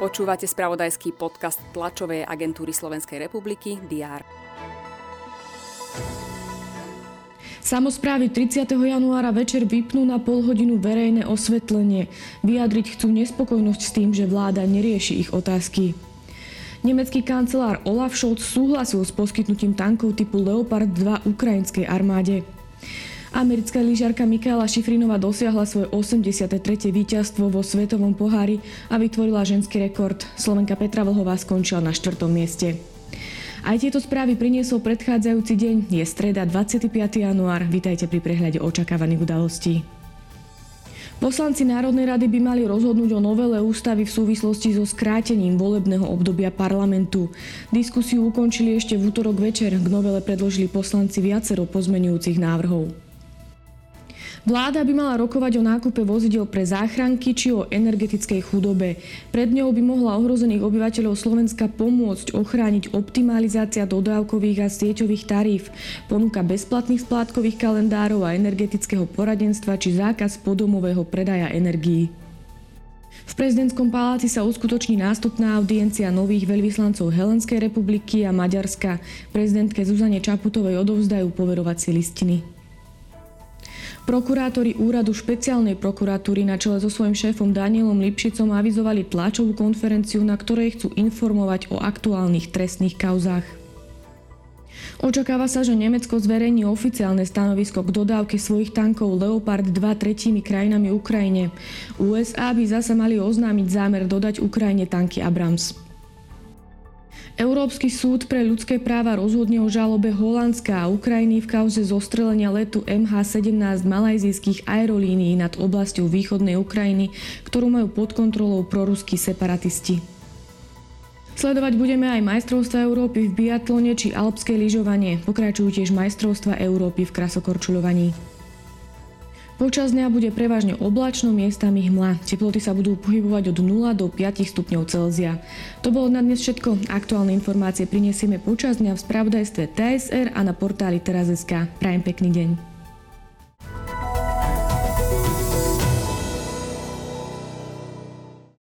Počúvate spravodajský podcast tlačovej agentúry Slovenskej republiky DR. Samozprávy 30. januára večer vypnú na pol hodinu verejné osvetlenie. Vyjadriť chcú nespokojnosť s tým, že vláda nerieši ich otázky. Nemecký kancelár Olaf Scholz súhlasil s poskytnutím tankov typu Leopard 2 ukrajinskej armáde. Americká lyžiarka Michaela Šifrinová dosiahla svoje 83. víťazstvo vo svetovom pohári a vytvorila ženský rekord. Slovenka Petra Vlhová skončila na 4. mieste. Aj tieto správy priniesol predchádzajúci deň. Je streda 25. január. Vítajte pri prehľade očakávaných udalostí. Poslanci Národnej rady by mali rozhodnúť o novele ústavy v súvislosti so skrátením volebného obdobia parlamentu. Diskusiu ukončili ešte v útorok večer. K novele predložili poslanci viacero pozmenujúcich návrhov. Vláda by mala rokovať o nákupe vozidel pre záchranky či o energetickej chudobe. Pred ňou by mohla ohrozených obyvateľov Slovenska pomôcť ochrániť optimalizácia dodávkových a sieťových taríf, ponuka bezplatných splátkových kalendárov a energetického poradenstva či zákaz podomového predaja energií. V prezidentskom paláci sa uskutoční nástupná audiencia nových veľvyslancov Helenskej republiky a Maďarska. Prezidentke Zuzane Čaputovej odovzdajú poverovacie listiny. Prokurátori úradu špeciálnej prokuratúry na čele so svojím šéfom Danielom Lipšicom avizovali tlačovú konferenciu, na ktorej chcú informovať o aktuálnych trestných kauzách. Očakáva sa, že Nemecko zverejní oficiálne stanovisko k dodávke svojich tankov Leopard 2 tretími krajinami Ukrajine. USA by zase mali oznámiť zámer dodať Ukrajine tanky Abrams. Európsky súd pre ľudské práva rozhodne o žalobe Holandska a Ukrajiny v kauze zostrelenia letu MH17 malajzijských aerolínií nad oblasťou východnej Ukrajiny, ktorú majú pod kontrolou proruskí separatisti. Sledovať budeme aj majstrovstva Európy v biatlone či alpské lyžovanie. Pokračujú tiež majstrovstva Európy v krasokorčuľovaní. Počas dňa bude prevažne oblačno, miestami hmla. Teploty sa budú pohybovať od 0 do 5 stupňov Celzia. To bolo na dnes všetko. Aktuálne informácie prinesieme počas dňa v spravodajstve TSR a na portáli teraz.sk. Prajem pekný deň.